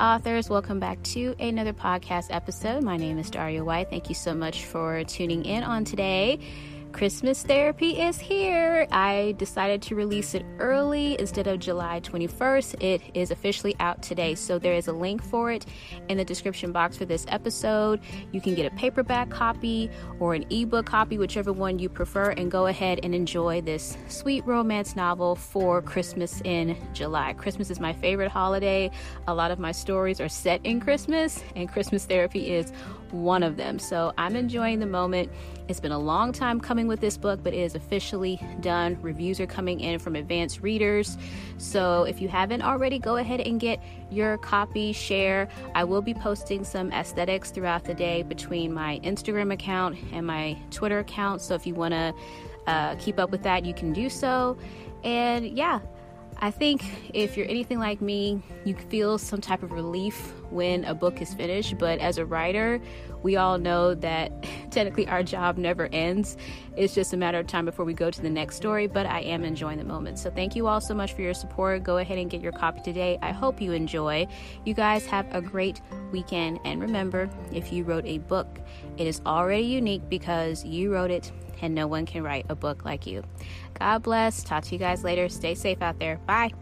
authors. Welcome back to another podcast episode. My name is Daria White. Thank you so much for tuning in on today. Christmas therapy is here. I decided to release it early instead of July 21st. It is officially out today. So there is a link for it in the description box for this episode. You can get a paperback copy or an ebook copy, whichever one you prefer, and go ahead and enjoy this sweet romance novel for Christmas in July. Christmas is my favorite holiday. A lot of my stories are set in Christmas, and Christmas therapy is one of them. So I'm enjoying the moment. It's been a long time coming with this book, but it is officially done. Reviews are coming in from advanced readers. So if you haven't already, go ahead and get your copy, share. I will be posting some aesthetics throughout the day between my Instagram account and my Twitter account. So if you want to uh, keep up with that, you can do so. And yeah, I think if you're anything like me, you feel some type of relief when a book is finished. But as a writer, we all know that technically our job never ends. It's just a matter of time before we go to the next story. But I am enjoying the moment. So thank you all so much for your support. Go ahead and get your copy today. I hope you enjoy. You guys have a great weekend. And remember, if you wrote a book, it is already unique because you wrote it and no one can write a book like you. God bless. Talk to you guys later. Stay safe out there. Bye.